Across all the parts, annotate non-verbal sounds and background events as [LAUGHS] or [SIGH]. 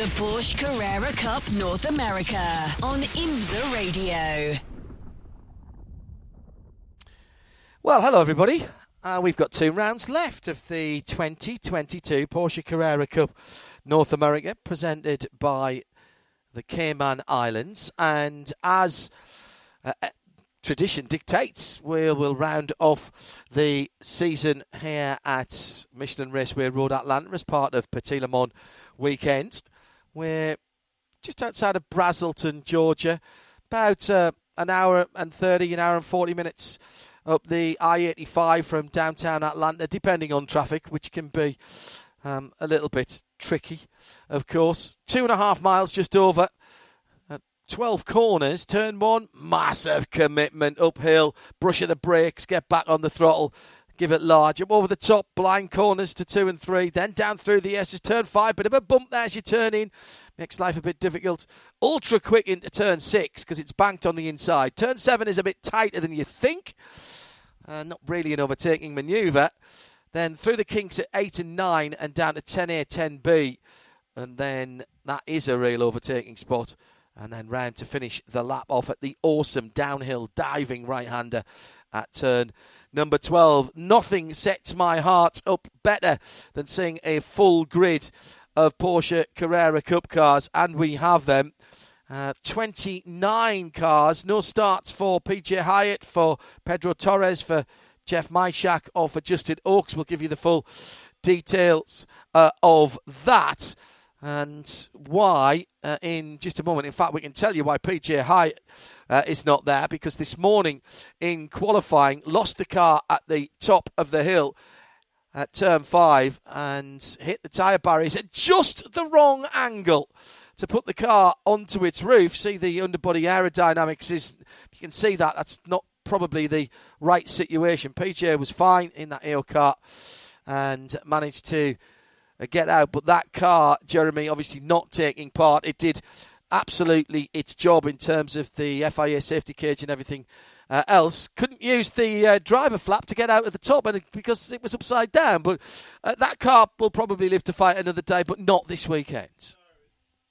The Porsche Carrera Cup North America on IMSA Radio. Well, hello everybody. Uh, we've got two rounds left of the 2022 Porsche Carrera Cup North America, presented by the Cayman Islands. And as uh, uh tradition dictates, we will round off the season here at Michelin Raceway Road Atlanta as part of Petit Le Mans weekend. We're just outside of Braselton, Georgia, about uh, an hour and 30, an hour and 40 minutes up the I 85 from downtown Atlanta, depending on traffic, which can be um, a little bit tricky, of course. Two and a half miles just over. Uh, 12 corners, turn one, massive commitment uphill, brush of the brakes, get back on the throttle, give it large. Up over the top, blind corners to two and three, then down through the S's, turn five, bit of a bump there as you turn in. Makes life a bit difficult. Ultra quick into turn six because it's banked on the inside. Turn seven is a bit tighter than you think. Uh, not really an overtaking manoeuvre. Then through the kinks at 8 and 9 and down to 10A, 10B. And then that is a real overtaking spot. And then round to finish the lap off at the awesome downhill diving right hander at turn number 12. Nothing sets my heart up better than seeing a full grid of Porsche Carrera Cup cars, and we have them. Uh, 29 cars, no starts for PJ Hyett, for Pedro Torres, for Jeff Myshak, or for Justin Oaks. We'll give you the full details uh, of that and why uh, in just a moment. In fact, we can tell you why PJ Hyett uh, is not there because this morning in qualifying lost the car at the top of the hill at turn five and hit the tyre barriers at just the wrong angle to put the car onto its roof. See the underbody aerodynamics is you can see that that's not probably the right situation. PJ was fine in that AO car and managed to get out, but that car, Jeremy, obviously not taking part. It did absolutely its job in terms of the FIA safety cage and everything uh, else. Couldn't use the uh, driver flap to get out of the top and because it was upside down. But uh, that car will probably live to fight another day, but not this weekend.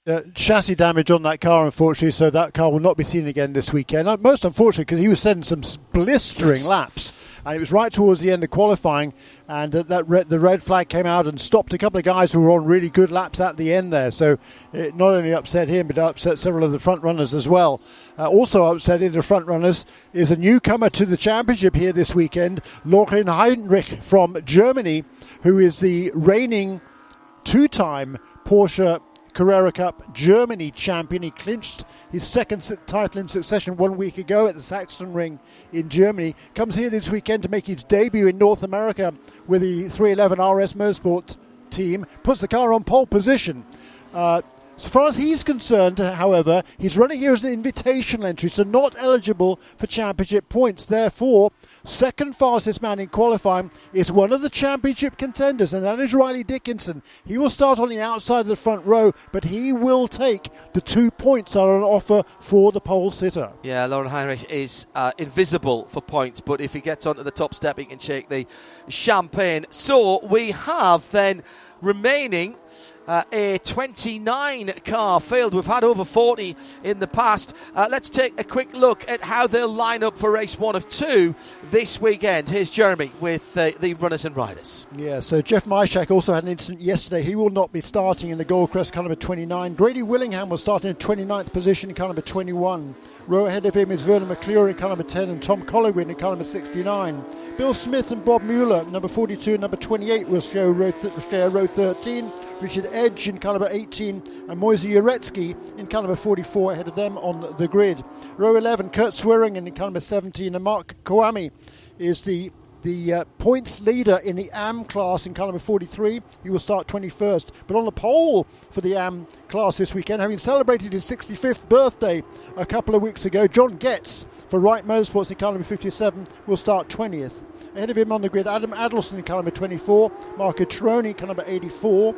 Uh, chassis damage on that car, unfortunately, so that car will not be seen again this weekend. Uh, most unfortunately, because he was sending some blistering yes. laps and it was right towards the end of qualifying, and that red, the red flag came out and stopped a couple of guys who were on really good laps at the end there. So it not only upset him, but upset several of the front runners as well. Uh, also upsetting the front runners is a newcomer to the championship here this weekend, Laurin Heinrich from Germany, who is the reigning two-time Porsche Carrera Cup Germany champion. He clinched his second title in succession one week ago at the Sachsenring in Germany. Comes here this weekend to make his debut in North America with the 311 RS Motorsport team. Puts the car on pole position. Uh, as far as he's concerned, however, he's running here as an invitational entry, so not eligible for championship points. Therefore, second fastest man in qualifying is one of the championship contenders, and that is Riley Dickinson. He will start on the outside of the front row, but he will take the two points that are on offer for the pole sitter. Yeah, Laurin Heinrich is uh, invisible for points, but if he gets onto the top step, he can shake the champagne. So we have then remaining uh, a 29 car field. We've had over 40 in the past. Uh, let's take a quick look at how they'll line up for race one of two this weekend. Here's Jeremy with uh, the runners and riders. Yeah, so Jeff Myshak also had an incident yesterday. He will not be starting in the Goldcrest car number 29. Grady Willingham will start in 29th position, car number 21. Row ahead of him is Vernon McClure in car number 10 and Tom Collingwood in car number 69. Bill Smith and Bob Mueller, number 42 and number 28, will share row, th- share row 13. Richard Edge in car number 18 and Moise Uretsky in car number 44 ahead of them on the grid. Row 11, Kurt Swearingen in car number 17 and Mark Kvamme is the the uh, points leader in the AM class in car number 43. He will start 21st. But on the pole for the AM class this weekend, having celebrated his 65th birthday a couple of weeks ago, John Getz for Wright Motorsports in car number 57 will start 20th. Ahead of him on the grid, Adam Adelson in car number 24, Marco Cirone in car number 84,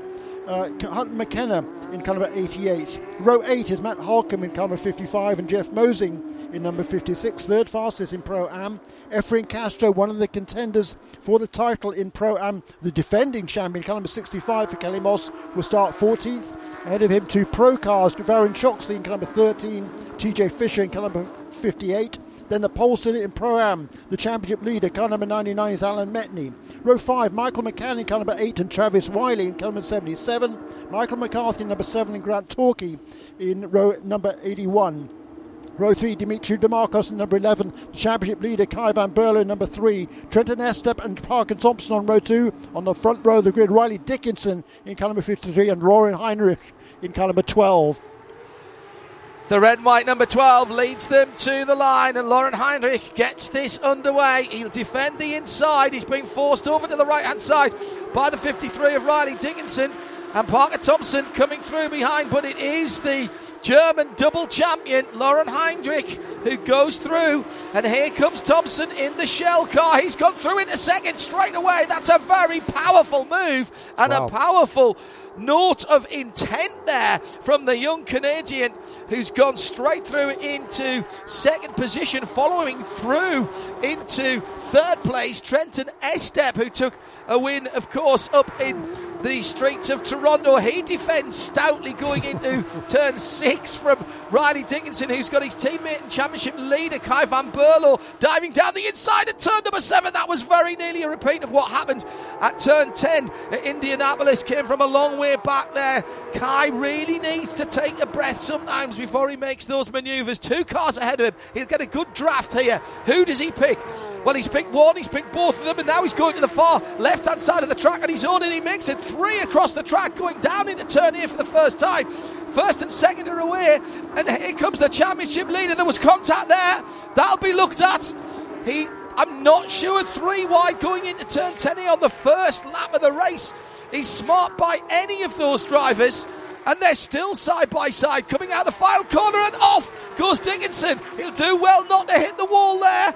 uh, Hunt McKenna in car number 88. Row 8 is Matt Holcomb in car number 55 and Jeff Mosing in number 56. Third fastest in Pro Am. Efrin Castro, one of the contenders for the title in Pro Am, the defending champion, car number 65 for Kelly Moss, will start 14th. Ahead of him, two Pro cars, Varun Choksey in car number 13, TJ Fisher in car number 58. Then the pole sitter in Pro Am, the championship leader, car number 99 is Alan Metni. Row 5, Michael McCann in car number 8 and Travis Wiley in car number 77. Michael McCarthy number 7 and Grant Talkie in row number 81. Row 3, Dimitri Dimakos in number 11. The championship leader, Kai Van Berlo, number 3. Trenton Estep and Parker Thompson on row 2. On the front row of the grid, Riley Dickinson in car number 53 and Laurin Heinrich in car number 12. The red and white number 12 leads them to the line, and Laurin Heinrich gets this underway. He'll defend the inside. He's being forced over to the right hand side by the 53 of Riley Dickinson. And Parker Thompson coming through behind, but it is the German double champion, Laurin Heinrich, who goes through. And here comes Thompson in the shell car. He's gone through into second straight away. That's a very powerful move and wow. a powerful note of intent there from the young Canadian who's gone straight through into second position, following through into third place. Trenton Estep, who took a win, of course, up in the streets of Toronto. He defends stoutly going into turn six from Riley Dickinson, who's got his teammate and championship leader, Kai Van Berlo, diving down the inside at turn number seven. That was very nearly a repeat of what happened at turn 10 at Indianapolis. Came from a long way back there. Kai really needs to take a breath sometimes before he makes those maneuvers. Two cars ahead of him. He'll get a good draft here. Who does he pick? Well, he's picked one, he's picked both of them, and now he's going to the far left hand side of the track and he's on and he makes it three across the track, going down into turn here for the first time. First and second are away, and here comes the championship leader. There was contact there. That'll be looked at. He, I'm not sure, three wide going into turn 10 on the first lap of the race. He's smart by any of those drivers and they're still side by side coming out of the final corner and off goes Dickinson. He'll do well not to hit the wall there.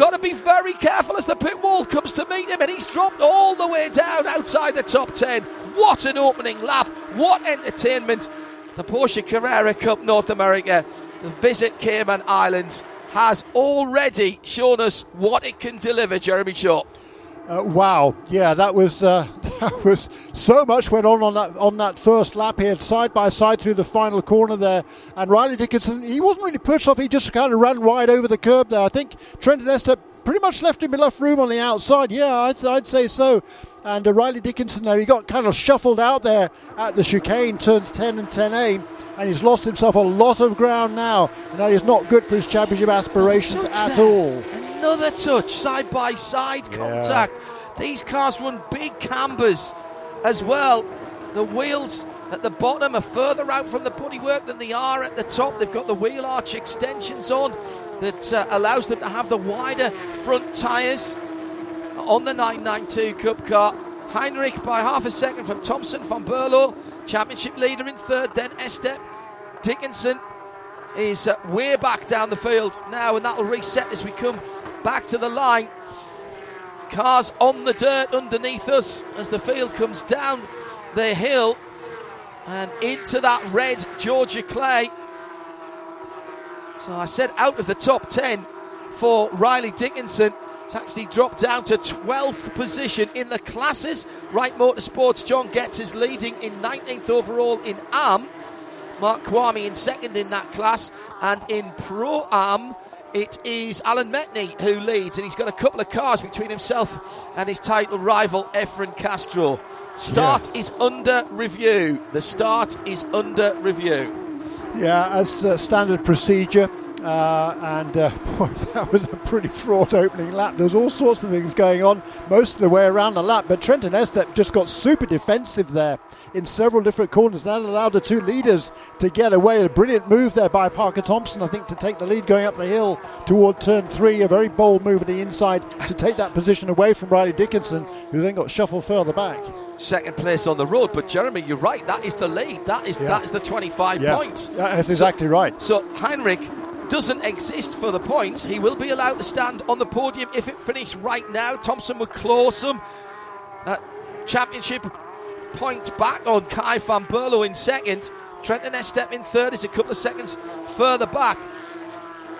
Got to be very careful as the pit wall comes to meet him, and he's dropped all the way down outside the top 10. What an opening lap! What entertainment! The Porsche Carrera Cup North America, the Visit Cayman Islands, has already shown us what it can deliver, Jeremy Shaw. Uh, wow, yeah, that was uh, [LAUGHS] that was so much went on on that on that first lap here, side by side through the final corner there. And Riley Dickinson, he wasn't really pushed off; he just kind of ran wide over the curb there. I think Trenton Estep pretty much left him enough room on the outside. Yeah, I'd, I'd say so. And uh, Riley Dickinson there, he got kind of shuffled out there at the chicane, turns 10 and 10A, and he's lost himself a lot of ground now, and that is not good for his championship aspirations at all another touch, side by side contact. Yeah. These cars run big cambers as well. The wheels at the bottom are further out from the bodywork than they are at the top. They've got the wheel arch extensions on that uh, allows them to have the wider front tyres on the 992 Cup car. Heinrich by half a second from Thompson van Berlo, championship leader in third, then Estep. Dickinson is uh, way back down the field now, and that'll reset as we come back to the line. Cars on the dirt underneath us as the field comes down the hill and into that red Georgia clay. So I said out of the top 10 for Riley Dickinson. It's actually dropped down to 12th position in the classes. Wright Motorsports, John Getz is leading in 19th overall in AM. Mark Kvamme in second in that class. And in Pro Am, it is Alan Metni who leads, and he's got a couple of cars between himself and his title rival, Efrin Castro. Start yeah. is under review. The start is under review. Yeah, as uh, standard procedure, Uh, and uh, [LAUGHS] boy, that was a pretty fraught opening lap. There was all sorts of things going on most of the way around the lap, but Trenton Estep just got super defensive there in several different corners. That allowed the two leaders to get away. A brilliant move there by Parker Thompson, I think, to take the lead going up the hill toward turn three. A very bold move at the inside to take that position away from Riley Dickinson, who then got shuffled further back. Second place on the road, but Jeremy, you're right. That is the lead. That is yeah. that is the 25 yeah. points. That's exactly so, right. So Heinrich doesn't exist for the points. He will be allowed to stand on the podium if it finished right now. Thompson would claw some uh, championship points back on Kai van Berlo in second. Trenton Estep in third is a couple of seconds further back.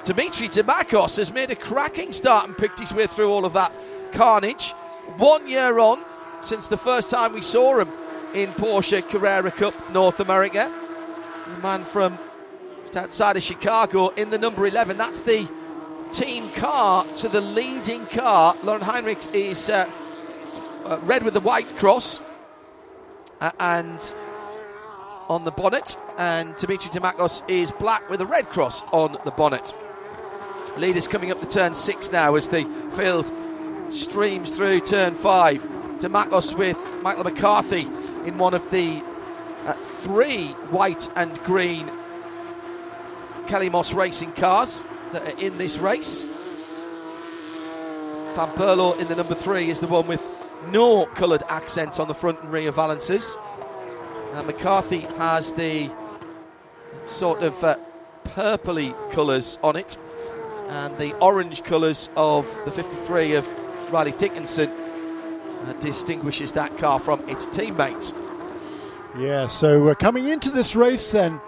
Dimitri Dimakos has made a cracking start and picked his way through all of that carnage. One year on since the first time we saw him in Porsche Carrera Cup North America. The man from just outside of Chicago in the number 11. That's the team car to the leading car. Laurin Heinrich is uh, uh, red with the white cross uh, and on the bonnet, and Dimitri Dimakos is black with a red cross on the bonnet. Leaders coming up to turn six now as the field streams through turn five. Dimakos with Michael McCarthy in one of the uh, three white and green Kelly Moss racing cars that are in this race. Van Berlo in the number three is the one with no coloured accents on the front and rear valances. Uh, McCarthy has the sort of uh, purpley colours on it, and the orange colours of the 53 of Riley Dickinson uh, distinguishes that car from its teammates. Yeah, so uh, coming into this race then,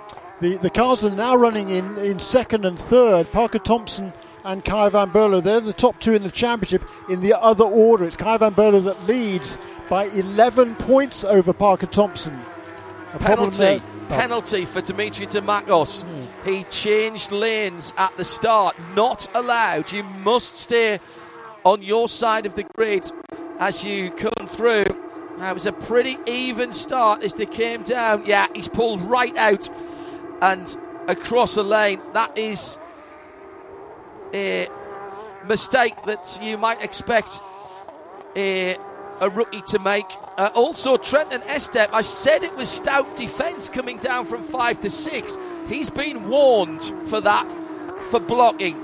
the, the cars are now running in, in second and third. Parker Thompson and Kai van Berlo, they're the top two in the championship in the other order. It's Kai van Berlo that leads by 11 points over Parker Thompson. A penalty. Penalty for Dimitri Dimakos. Mm. He changed lanes at the start. Not allowed. You must stay on your side of the grid as you come through. That was a pretty even start as they came down. Yeah, he's pulled right out and across a lane. That is a mistake that you might expect a, a rookie to make. Uh, also, and Estep, I said it was stout defence coming down from five to six. He's been warned for that, for blocking.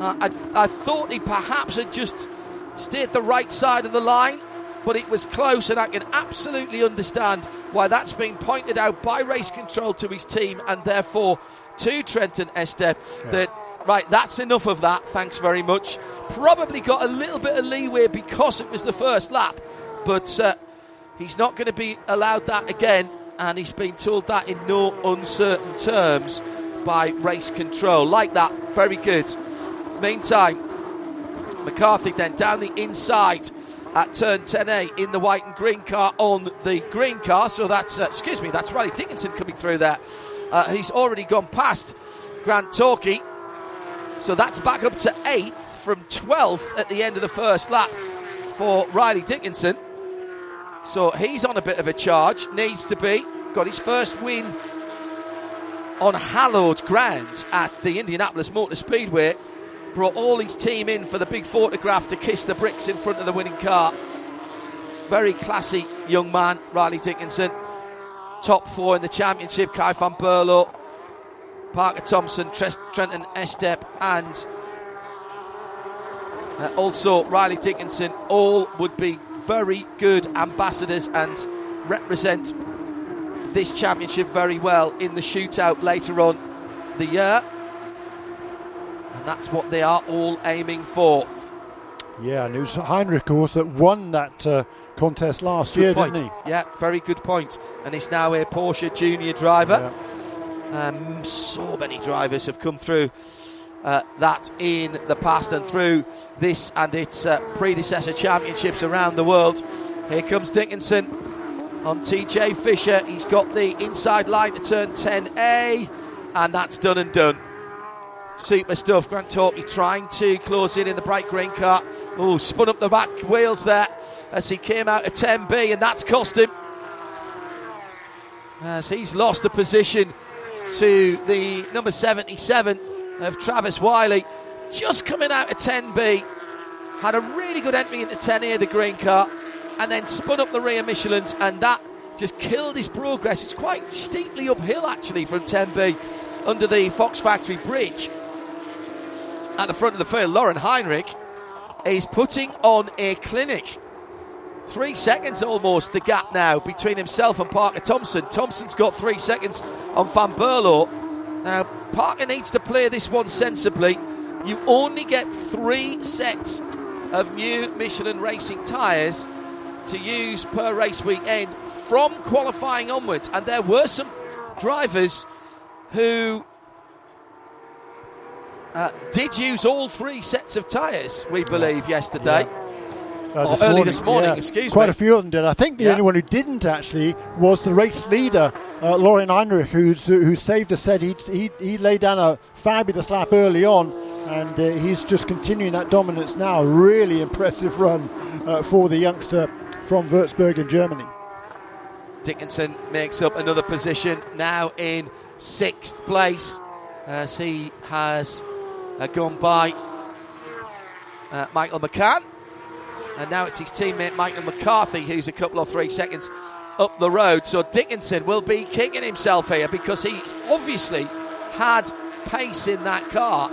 Uh, I, I thought he perhaps had just stayed the right side of the line but it was close, and I can absolutely understand why that's been pointed out by race control to his team and therefore to Trenton Estep yeah. that right, that's enough of that. Thanks very much. Probably got a little bit of leeway because it was the first lap, but uh, he's not going to be allowed that again, and he's been told that in no uncertain terms by race control. Like that, very good. Meantime, McCarthy then down the inside at turn 10A in the white and green car on the green car. So that's, uh, excuse me, that's Riley Dickinson coming through there. Uh, he's already gone past Grant Talkie. So that's back up to 8th from 12th at the end of the first lap for Riley Dickinson. So he's on a bit of a charge, needs to be. Got his first win on hallowed ground at the Indianapolis Motor Speedway brought all his team in for the big photograph to kiss the bricks in front of the winning car. Very classy young man, Riley Dickinson. Top four in the championship, Kai van Berlo, Parker Thompson, Trenton Estep, and uh, also Riley Dickinson. All would be very good ambassadors and represent this championship very well in the shootout later on the year. And that's what they are all aiming for. Yeah, and it was Heinrich, of course, that won that uh, contest last good year, point. didn't he? Yeah, very good point. And he's now a Porsche junior driver. Yeah. Um, so many drivers have come through uh, that in the past and through this and its uh, predecessor championships around the world. Here comes Dickinson on TJ Fisher. He's got the inside line to turn 10A, and that's done and done. Super stuff. Grant Talkie trying to close in in the bright green car. Oh, spun up the back wheels there as he came out of 10B, and that's cost him. As he's lost a position to the number 77, of Travis Wiley, just coming out of 10B, had a really good entry into 10 here, the green car, and then spun up the rear Michelin's, and that just killed his progress. It's quite steeply uphill actually from 10B under the Fox Factory Bridge. At the front of the field, Laurin Heinrich is putting on a clinic. Three seconds almost the gap now between himself and Parker Thompson. Thompson's got three seconds on Van Berlo. Now, Parker needs to play this one sensibly. You only get three sets of new Michelin racing tyres to use per race weekend from qualifying onwards. And there were some drivers who uh, did use all three sets of tyres, we believe, yesterday. Yeah. Uh, this early morning, this morning, yeah. excuse Quite me. Quite a few of them did. I think the Yeah. only one who didn't actually was the race leader, uh, Laurin Heinrich, who's, who saved us. Said he, he he laid down a fabulous lap early on, and uh, he's just continuing that dominance now. Really impressive run uh, for the youngster from Würzburg in Germany. Dickinson makes up another position now in sixth place as he has gone by uh, Michael McCann. And now it's his teammate Michael McCarthy who's a couple or three seconds up the road. So Dickinson will be kicking himself here because he's obviously had pace in that car.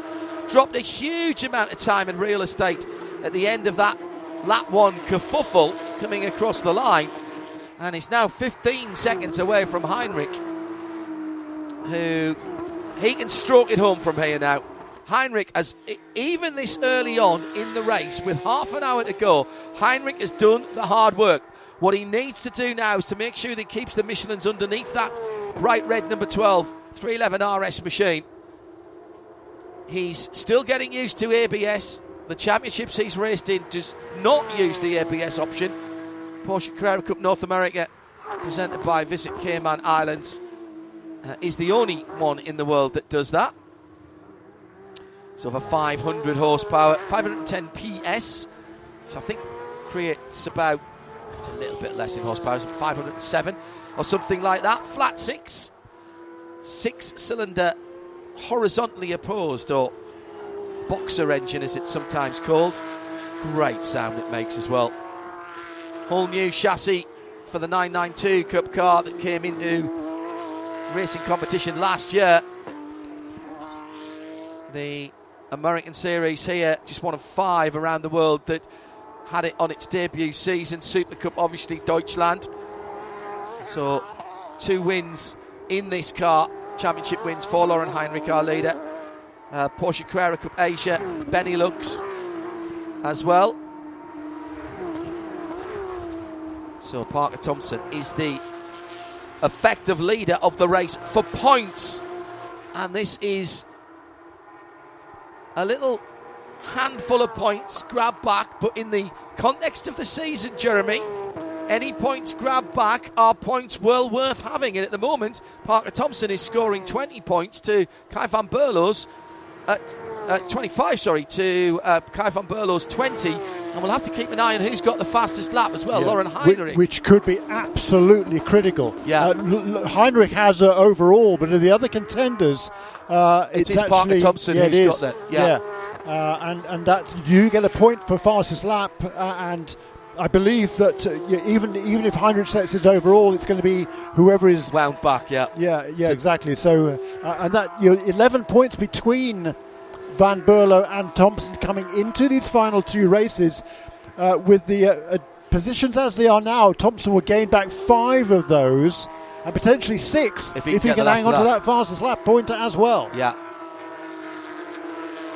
Dropped a huge amount of time and real estate at the end of that lap one kerfuffle coming across the line. And he's now 15 seconds away from Heinrich, who he can stroke it home from here now. Heinrich has, even this early on in the race, with half an hour to go, Heinrich has done the hard work. What he needs to do now is to make sure that he keeps the Michelin's underneath that bright red number 12 311 RS machine. He's still getting used to ABS. The championships he's raced in does not use the ABS option. Porsche Carrera Cup North America, presented by Visit Cayman Islands, uh, is the only one in the world that does that. So for 500 horsepower, 510 PS, so I think creates about it's a little bit less in horsepower, so 507 or something like that. Flat six, six cylinder, horizontally opposed or boxer engine as it's sometimes called. Great sound it makes as well. Whole new chassis for the 992 Cup car that came into racing competition last year. The American Series here, just one of five around the world that had it on its debut season. Super Cup, obviously, Deutschland. So, two wins in this car. Championship wins for Laurin Heinrich, our leader. Uh, Porsche Carrera Cup Asia, Benelux as well. So, Parker Thompson is the effective leader of the race for points. And this is a little handful of points grabbed back, but in the context of the season, Jeremy, any points grabbed back are points well worth having. And at the moment, Parker Thompson is scoring 20 points to Kai van Berlo's at uh, 25, sorry, to uh, Kai van Berlo's 20. And we'll have to keep an eye on who's got the fastest lap as well, Yeah. Laurin Heinrich. Which, could be absolutely critical. Yeah. Uh, Heinrich has uh, overall, but of the other contenders, uh, It it's is Parker actually, Thompson yeah, who's got that, yeah. Uh, and and that you get a point for fastest lap, uh, and I believe that uh, even even if Heinrich sets his overall, it's going to be whoever is Wound back, yeah. yeah, yeah, exactly. So, uh, and that you know, 11 points between Van Berlo and Thompson coming into these final two races. Uh, with the uh, uh, positions as they are now, Thompson will gain back five of those and potentially six If he can he can hang on to that fastest lap pointer as well. Yeah.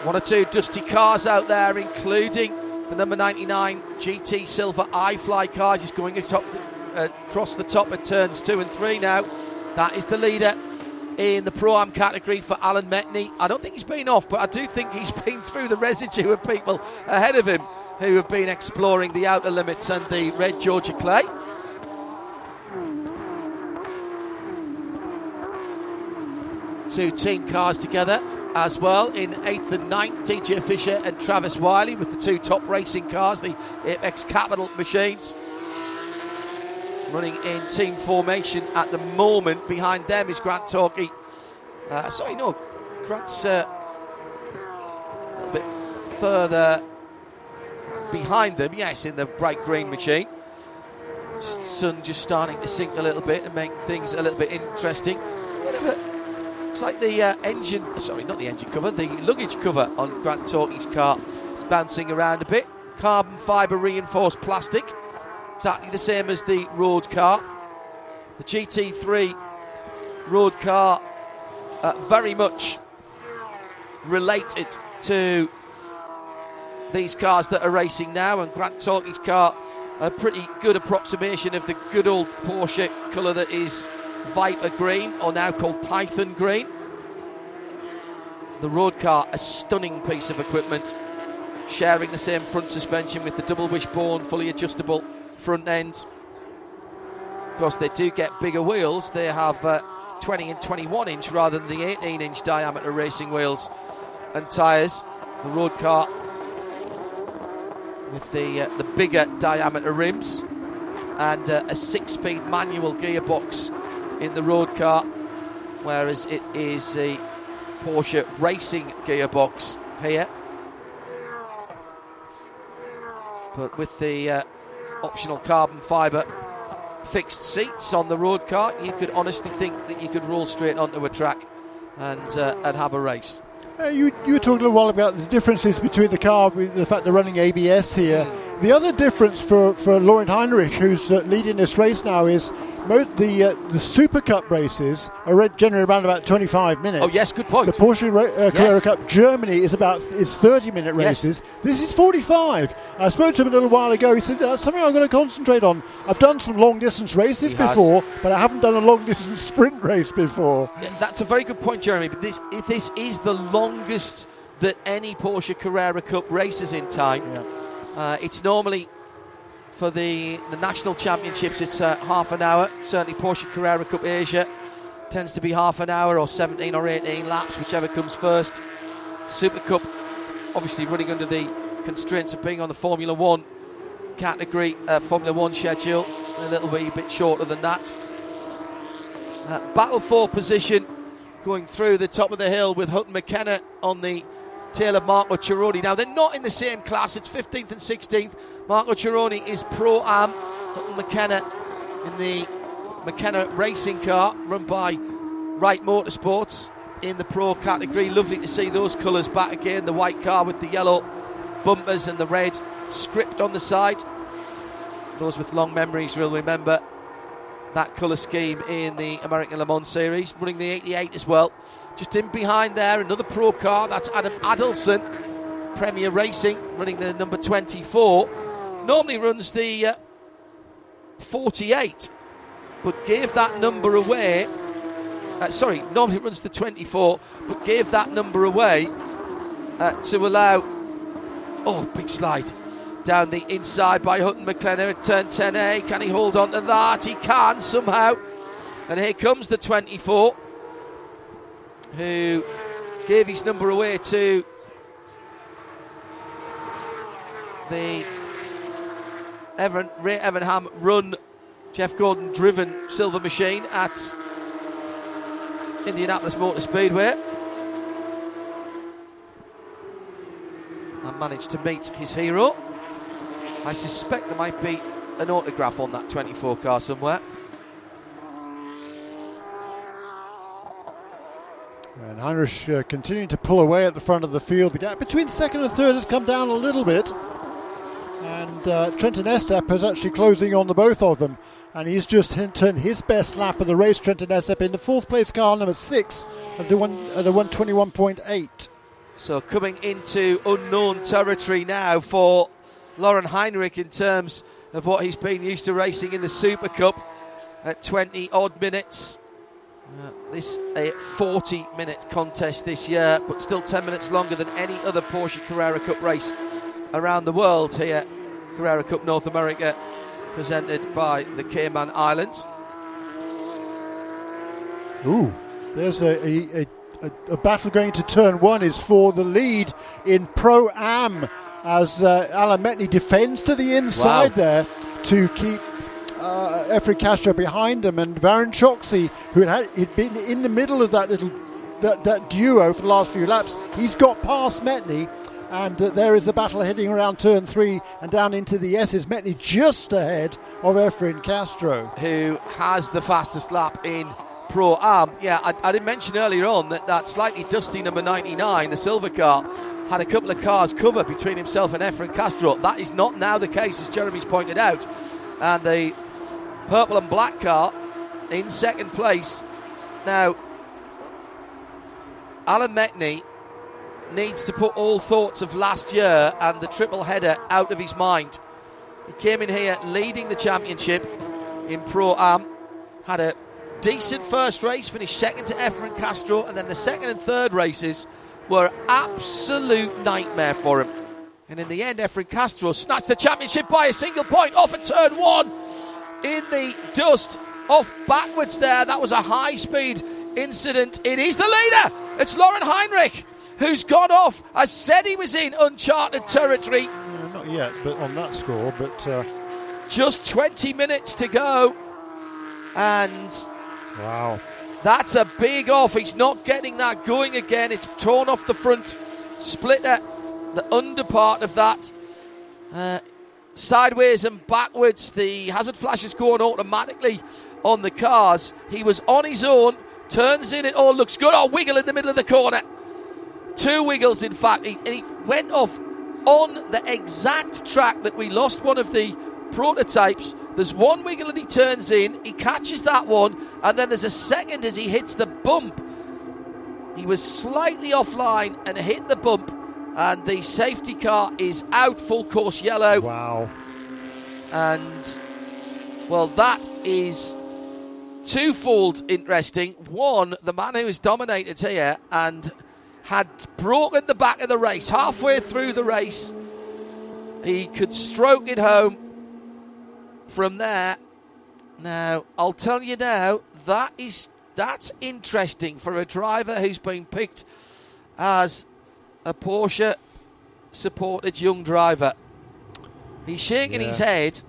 One or two dusty cars out there, including the number 99 GT Silver iFly car, just going atop, uh, across the top of turns two and three now. That is the leader in the Pro Am category for Alan Metni. I don't think he's been off, but I do think he's [LAUGHS] been through the residue of people ahead of him who have been exploring the outer limits and the red Georgia clay. Two team cars together as well in eighth and ninth. TJ Fisher and Travis Wiley with the two top racing cars, the Apex Capital machines. Running in team formation at the moment. Behind them is Grant Talkie. Uh, sorry, no, Grant's uh, little bit further behind them. Yes, in the bright green machine. Sun just starting to sink a little bit and make things a little bit interesting. Looks like the uh, engine, sorry, not the engine cover, the luggage cover on Grant Talkie's car is bouncing around a bit. Carbon fibre reinforced plastic, exactly the same as the road car. The GT3 road car, uh, very much related to these cars that are racing now, and Grant Talkie's car, a pretty good approximation of the good old Porsche colour that is Viper Green, or now called Python Green. The road car, a stunning piece of equipment, sharing the same front suspension with the double wishbone, fully adjustable front end. Of course, they do get bigger wheels. They have uh, 20 and 21 inch rather than the 18 inch diameter racing wheels and tyres. The road car with the uh, the bigger diameter rims and uh, a six-speed manual gearbox in the road car, whereas it is the Porsche racing gearbox here. But with the uh, optional carbon fibre fixed seats on the road car, you could honestly think that you could roll straight onto a track and uh, and have a race. Uh, you, you were talking a while about the differences between the car, the fact they're running ABS here. The other difference for, for Laurin Heinrich, who's uh, leading this race now, is most the uh, the Super Cup races are generally around about 25 minutes. Oh yes, good point. The Porsche Ra- uh, Carrera Yes. Cup Germany is about is 30 minute Yes. races. This is 45. I spoke to him a little while ago. He said that's something I'm going to concentrate on. I've done some long distance races He has. before, but I haven't done a long distance [LAUGHS] sprint race before. Yeah, That's a very good point, Jeremy. But this this is the longest that any Porsche Carrera Cup races in time. Yeah. Uh, it's normally for the the national championships. It's uh, half an hour. Certainly, Porsche Carrera Cup Asia tends to be half an hour or 17 or 18 laps, whichever comes first. Super Cup, obviously running under the constraints of being on the Formula One category, uh, Formula One schedule, a little wee bit shorter than that. Uh, battle for position going through the top of the hill with Hutton McKenna on the tail of Marco Cirone. Now, they're not in the same class, it's 15th and 16th. Marco Cirone is Pro Am, McKenna in the McKenna racing car run by Wright Motorsports in the Pro category. Lovely to see those colours back again the white car with the yellow bumpers and the red script on the side. Those with long memories will remember that colour scheme in the American Le Mans Series, running the 88 as well. Just in behind there, another pro car, that's Adam Adelson, Premier Racing, running the number 24. Normally runs the uh, 48, but gave that number away. Uh, sorry, normally runs the 24, but gave that number away uh, to allow. Oh, big slide down the inside by Hutton McKenna at turn 10A. Can he hold on to that? He can somehow. And here comes the 24, who gave his number away to the Evan, Ray Evernham run Jeff Gordon driven silver machine at Indianapolis Motor Speedway. And managed to meet his hero. I suspect there might be an autograph on that 24 car somewhere. And Heinrich uh, continuing to pull away at the front of the field. The gap between second and third has come down a little bit. And uh, Trenton Estep is actually closing on the both of them. And he's just turned his best lap of the race, Trenton Estep, in the fourth place car, number six, at the, one, at the 121.8. So coming into unknown territory now for Laurin Heinrich in terms of what he's been used to racing in the Super Cup at 20 odd minutes. Uh, this a 40 minute contest this year, but still 10 minutes longer than any other Porsche Carrera Cup race around the world here. Carrera Cup North America, presented by the Cayman Islands. Ooh, there's a, a, a, a, battle going to turn one is for the lead in Pro Am as uh, Alan Metni defends to the inside Wow. there to keep uh, Efrin Castro behind him and Varun Choksey, who had, had been in the middle of that little that, that duo for the last few laps, he's got past Metni. And uh, there is the battle heading around turn three and down into the S's. Metni just ahead of Efrin Castro. Who has the fastest lap in Pro Am. Yeah, I, I, did mention earlier on that that slightly dusty number 99, the silver car, had a couple of cars covered between himself and Efrin Castro. That is not now the case, as Jeremy's pointed out. And the purple and black car in second place. Now, Alan Metni needs to put all thoughts of last year and the triple header out of his mind. He came in here leading the championship in Pro Am, had a decent first race, finished second to Efrin Castro, and then the second and third races were absolute nightmare for him. And in the end, Efrin Castro snatched the championship by a single point off at turn one in the dust, off backwards there. That was a high speed incident. It is the leader. It's Laurin Heinrich who's gone off. I said he was in uncharted territory. Uh, not yet, but on that score. But uh... just 20 minutes to go, and wow, that's a big off. He's not getting that going again. It's torn off the front splitter, the under part of that. Uh, sideways and backwards. The hazard flash is going automatically on the cars. He was on his own, turns in, it all looks good. Oh, wiggle in the middle of the corner. Two wiggles, in fact. He, he went off on the exact track that we lost one of the prototypes. There's one wiggle and he turns in, he catches that one, and then there's a second as he hits the bump. He was slightly offline and hit the bump, and the safety car is out full course yellow. Wow. And, well, that is twofold interesting. One, the man who has dominated here and had broken the back of the race. Halfway through the race, he could stroke it home from there. Now, I'll tell you now, that is that's interesting for a driver who's been picked as a Porsche supported young driver. He's shaking yeah. his head.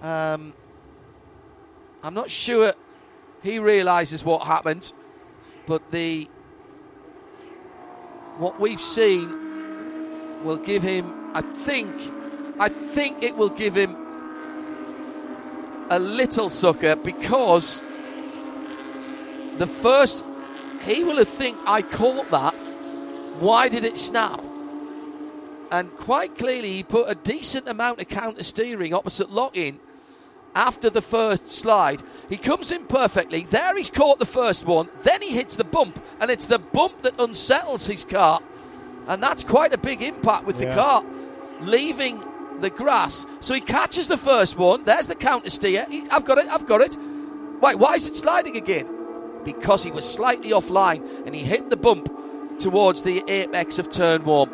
Um, I'm not sure he realises what happened, but the what we've seen will give him, I think, I think it will give him a little sucker because the first he will have think I caught that. Why did it snap? And quite clearly, he put a decent amount of counter steering opposite lock in after the first slide. He comes in perfectly. There he's caught the first one. Then he hits the bump, and it's the bump that unsettles his car. And that's quite a big impact with yeah. the car leaving the grass. So he catches the first one. There's the counter steer. He, I've got it. I've got it. Wait, why is it sliding again? Because he was slightly offline and he hit the bump towards the apex of turn one.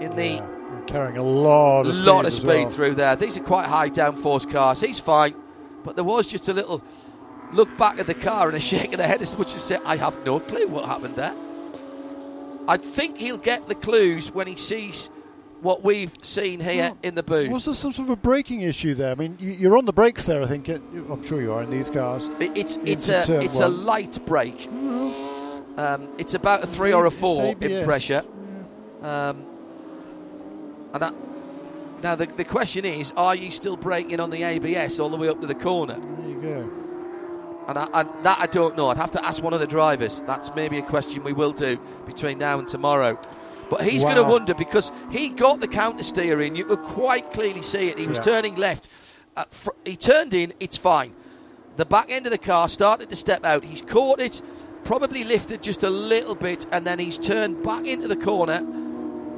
In the yeah carrying a lot of lot of speed well. through there. These are quite high downforce cars. He's fine, but there was just a little look back at the car and a [LAUGHS] shake of the head as much as say, "I have no clue what happened there." I think he'll get the clues when he sees what we've seen here well, in the booth. Was there some sort of a braking issue there? I mean, you, are on the brakes there. I think I'm sure you are in these cars. It's it's a it's one. a light brake. Um, it's about a three or a four in pressure. Um, and that, now the, the question is, are you still braking on the ABS all the way up to the corner? There you go. And I, I, that I don't know. I'd have to ask one of the drivers. That's maybe a question we will do between now and tomorrow. But he's wow. going to wonder because he got the counter steering. You could quite clearly see it. He was yeah. turning left. Uh, fr- he turned in. It's fine. The back end of the car started to step out. He's caught it, probably lifted just a little bit, and then he's turned back into the corner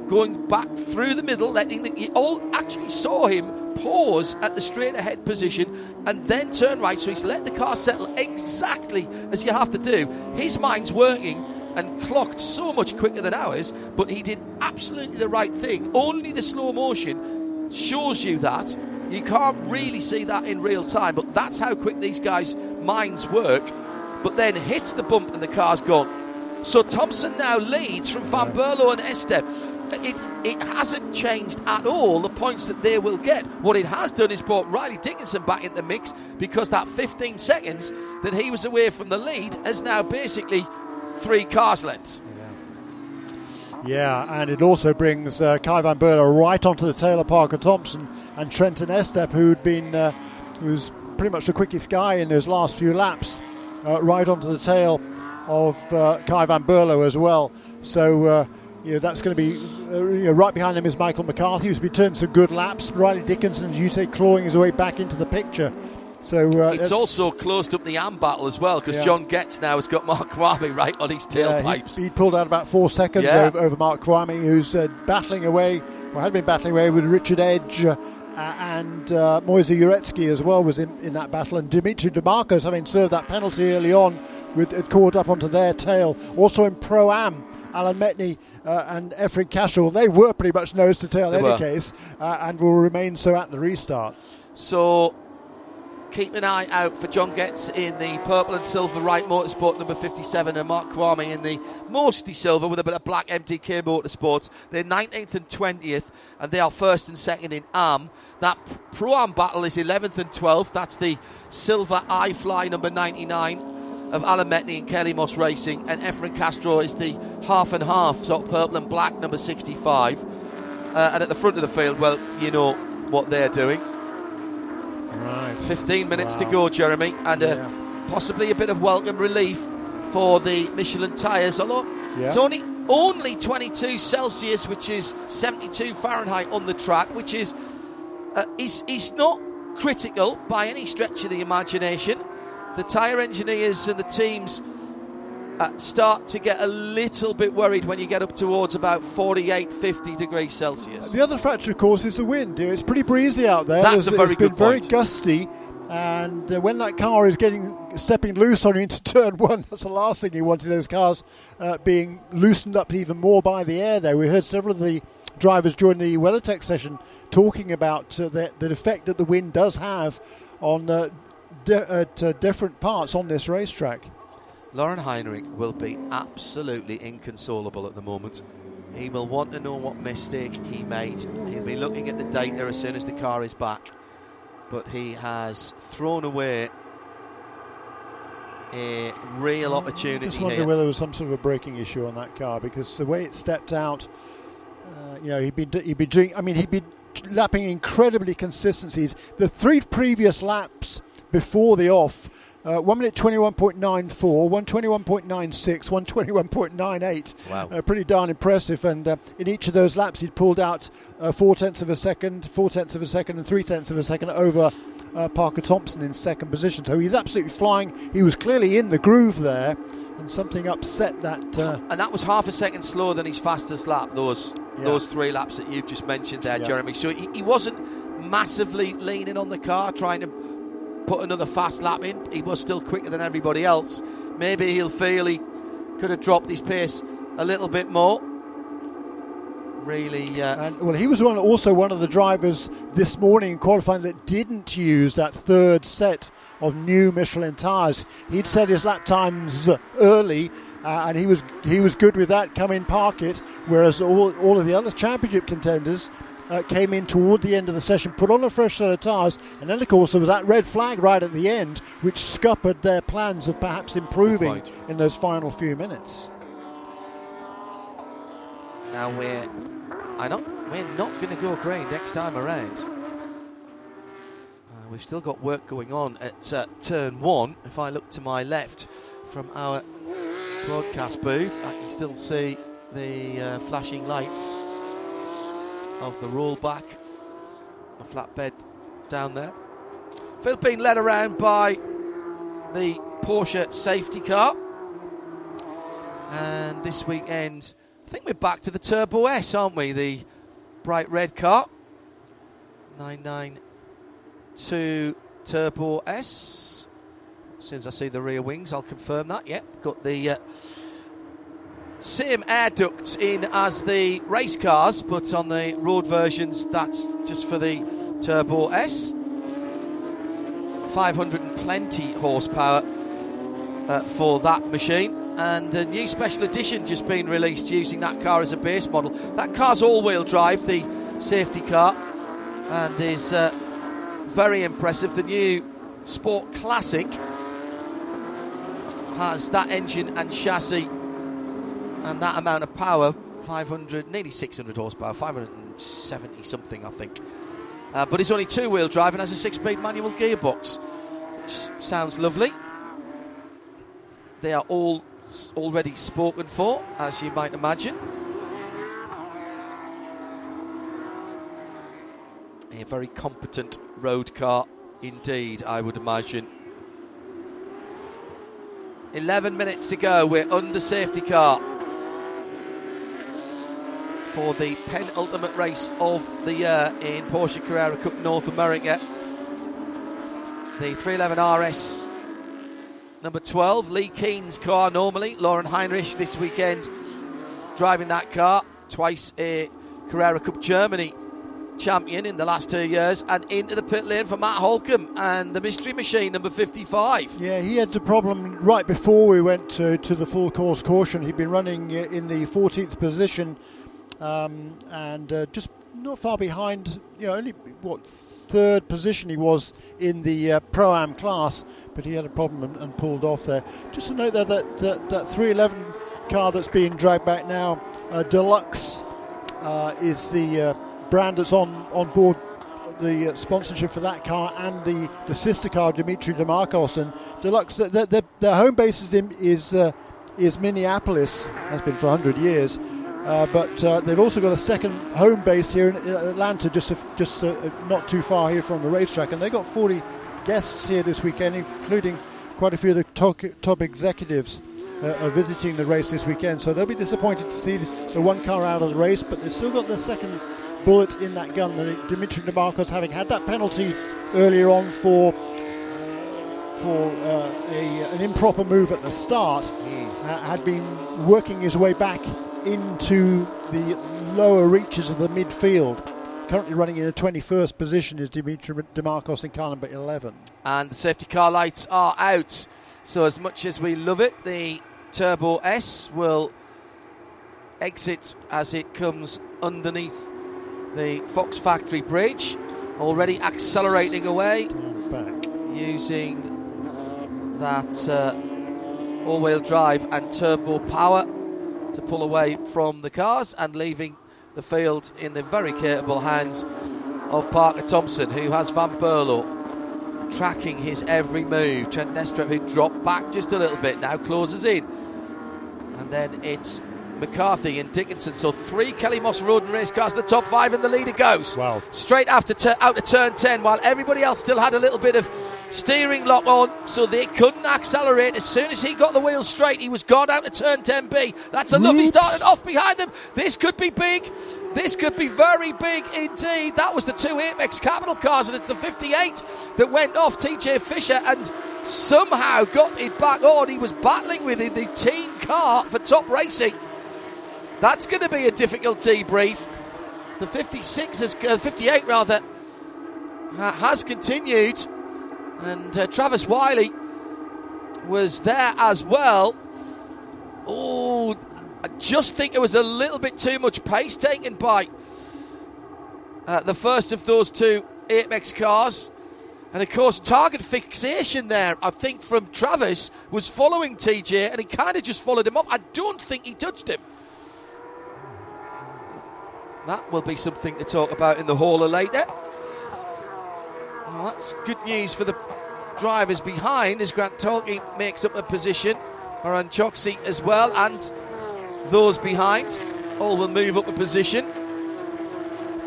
going back through the middle, letting the, you all actually saw him pause at the straight ahead position and then turn right. So he's let the car settle exactly as you have to do. His mind's working and clocked so much quicker than ours, but he did absolutely the right thing. Only the slow motion shows you that. You can't really see that in real time, but that's how quick these guys' minds work. But then hits the bump and the car's gone. So Thompson now leads from Van Berlo and Estep it, it hasn't changed at all the points that they will get. What it has done is brought Riley Dickinson back in the mix because that 15 seconds that he was away from the lead has now basically three cars lengths. Yeah, and it also brings uh, Kai van Berlo right onto the tail of Parker Thompson and Trenton Estep, who'd been uh, who's pretty much the quickest guy in those last few laps, uh, right onto the tail of uh, Kai van Berlo as well. So. Uh, you know, that's going to be uh, you know, right behind him is Michael McCarthy, who's been turning some good laps. Riley Dickinson, as you say, clawing his way back into the picture. So uh, it's also closed up the AM battle as well because yeah. John Getz now has got Mark Kvamme right on his tailpipes. Yeah, he, he, pulled out about four seconds yeah. over, over, Mark Kvamme, who's uh, battling away, or had been battling away with Richard Edge. Uh, and uh, Moisey Uretsky as well was in, in that battle, and Dimitri Dimakos, having served that penalty early on, with, it caught up onto their tail. Also in Pro Am, Alan Metni uh, and Efrin Castro, they were pretty much nose to tail in any case, uh, and will remain so at the restart. So keep an eye out for John Getz in the purple and silver Wright Motorsport number 57 and Mark Kvamme in the mostly silver with a bit of black MDK Motorsports. They're 19th and 20th and they are first and second in AM. That Pro-Am battle is 11th and 12th. That's the silver iFly number 99 of Alan Metni and Kelly Moss Racing and Efrin Castro is the half and half, of purple and black number 65. Uh, and at the front of the field, well, you know what they're doing. Right. 15 minutes wow. to go, Jeremy, and uh, yeah. possibly a bit of welcome relief for the Michelin tyres. Although yeah. it's only only 22 Celsius, which is 72 Fahrenheit on the track, which is uh, is is not critical by any stretch of the imagination. The tyre engineers and the teams uh, start to get a little bit worried when you get up towards about 48, 50 degrees Celsius. The other factor, of course, is the wind. It's pretty breezy out there. That's There's, a very it's good been very gusty. And uh, when that car is getting stepping loose on you into [LAUGHS] turn one, that's the last thing you want. Those cars uh, being loosened up even more by the air. There, we heard several of the drivers during the WeatherTech session talking about uh, the, the effect that the wind does have on uh, di- at uh, different parts on this racetrack. Laurin Heinrich will be absolutely inconsolable at the moment. He will want to know what mistake he made. He'll be looking at the data as soon as the car is back. But he has thrown away a real opportunity. I just wonder here. whether there was some sort of a braking issue on that car because the way it stepped out, uh, you know, he'd been he'd been doing. I mean, he'd been lapping incredibly consistencies. The three previous laps before the off uh, 1 minute 21.94, 121.96, 121.98. Wow. Uh, pretty darn impressive. And uh, in each of those laps, he'd pulled out uh, four tenths of a second, four tenths of a second, and three tenths of a second over uh, Parker Thompson in second position. So he's absolutely flying. He was clearly in the groove there, and something upset that. Uh, and that was half a second slower than his fastest lap, those, yeah. those three laps that you've just mentioned there, yeah. Jeremy. So he, he wasn't massively leaning on the car, trying to put another fast lap in. He was still quicker than everybody else. Maybe he'll feel he could have dropped his pace a little bit more. Really, uh, and, well, he was one, also one of the drivers this morning in qualifying that didn't use that third set of new Michelin tyres. He'd set his lap times early, uh, and he was he was good with that. Come in, park it. Whereas all all of the other championship contenders uh, came in toward the end of the session, put on a fresh set of tyres, and then, of course, there was that red flag right at the end, which scuppered their plans of perhaps improving in those final few minutes. Now we're, I not, we're not going to go grey next time around. Uh, we've still got work going on at uh, turn one. If I look to my left from our broadcast booth, I can still see the uh, flashing lights of the rollback, the flatbed down there. Phil being led around by the Porsche safety car. And this weekend, I think we're back to the Turbo S, aren't we? The bright red car. 992 Turbo S. As soon as I see the rear wings, I'll confirm that. Yep, got the uh, same air duct in as the race cars, but on the road versions, that's just for the Turbo S. 520 horsepower uh, for that machine. And a new special edition just been released using that car as a base model. That car's all wheel drive, the safety car, and is uh, very impressive. The new Sport Classic has that engine and chassis and that amount of power 500, nearly 600 horsepower, 570 something, I think. Uh, but it's only two wheel drive and has a six speed manual gearbox, which sounds lovely. They are all already spoken for, as you might imagine. A very competent road car indeed, I would imagine. 11 minutes to go. We're under safety car for the penultimate race of the year in Porsche Carrera Cup North America. The 311 RS number 12, Lee Keen's car normally. Laurin Heinrich this weekend driving that car. Twice a Carrera Cup Germany champion in the last two years, and into the pit lane for Matt Holcomb and the Mystery Machine number 55. Yeah, he had the problem right before we went to, to the full course caution. He'd been running in the 14th position um, and uh, just not far behind, you know, only what third position he was in the uh, pro am class, but he had a problem and, and, pulled off there. Just to note there that that, that 311 car that's being dragged back now, uh, Deluxe, uh, is the uh, brand that's on, on board the uh, sponsorship for that car and the, the sister car, Dimitri Dimakos. And Deluxe, their, their, their home base is, in, is, uh, is Minneapolis, has been for 100 years. Uh, but uh, they've also got a second home base here in, Atlanta, just a, just a, not too far here from the racetrack. And they've got 40 guests here this weekend, including quite a few of the top, top executives. Uh, are visiting the race this weekend, so they'll be disappointed to see the one car out of the race, but they've still got the second bullet in that gun. Dimitri Dimakos, having had that penalty earlier on for for uh, a, an improper move at the start, mm. uh, had been working his way back into the lower reaches of the midfield. Currently running in a 21st position is Dimitri Dimakos in car number 11. And the safety car lights are out. So, as much as we love it, the Turbo S will exit as it comes underneath the Fox Factory Bridge, already accelerating away using that uh, all-wheel drive and turbo power to pull away from the cars and leaving the field in the very capable hands of Parker Thompson, who has Van Berlo tracking his every move. Trent Nestrup, who dropped back just a little bit, now closes in. And then it's McCarthy and Dickinson. So three Kelly Moss Road and race cars, the top five, and the leader goes. Wow. Straight after t- out to turn 10, while everybody else still had a little bit of steering lock on, so they couldn't accelerate. As soon as he got the wheels straight, he was gone out to turn 10B. That's a lovely start and off behind them. This could be big. This could be very big indeed. That was the two Apex Capital cars, and it's the 58 that went off TJ Fisher and somehow got it back on. He was battling with the team car for top racing. That's going to be a difficult debrief. The 56 has, uh, 58 rather, has continued, and uh, Travis Wiley was there as well. Oh, I just think it was a little bit too much pace taken by uh, the first of those two Apex cars. And of course, target fixation there, I think, from Travis was following TJ and he kind of just followed him off. I don't think he touched him. That will be something to talk about in the hauler later. That's good news for the drivers behind as Grant Talkie makes up a position. Varun Choksey as well, and those behind all will move up a position.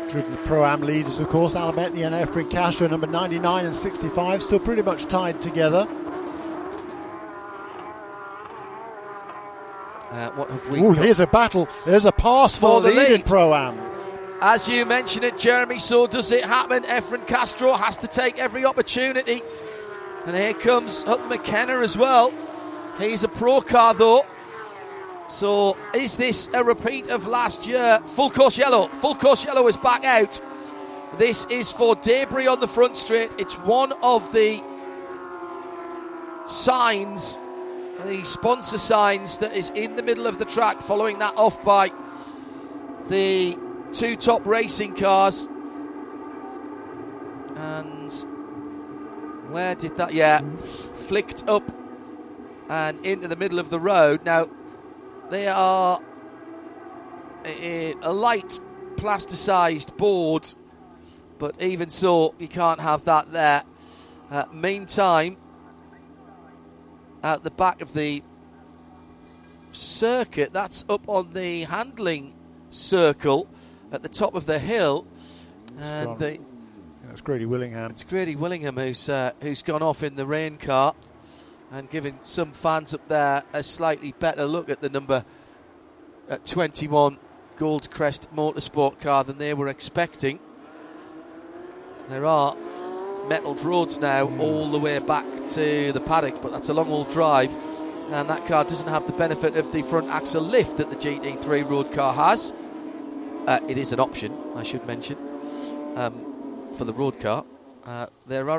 Including the Pro Am leaders, of course, Alan Metni and Efrin Castro, number 99 and 65, still pretty much tied together. Uh, what have we? Ooh, here's a battle. There's a pass for, for the lead, pro am. As you mentioned it, Jeremy, so does it happen. Efrin Castro has to take every opportunity. And here comes Hutton McKenna as well. He's a pro car though. So is this a repeat of last year? Full course yellow. Full course yellow is back out. This is for debris on the front straight. It's one of the signs the sponsor signs that is in the middle of the track following that off by the two top racing cars. And where did that? Yeah, flicked up and into the middle of the road. Now, they are a, a light plasticised board, but even so, you can't have that there. Uh, meantime, at the back of the circuit, that's up on the handling circle at the top of the hill, and the, it's Grady Willingham. It's Grady Willingham who's uh, who's gone off in the rain car and giving some fans up there a slightly better look at the number at 21 Goldcrest Motorsport car than they were expecting. There are metalled roads now all the way back to the paddock, but that's a long old drive, and that car doesn't have the benefit of the front axle lift that the GT3 road car has. Uh, it is an option, I should mention, um, for the road car. Uh, there are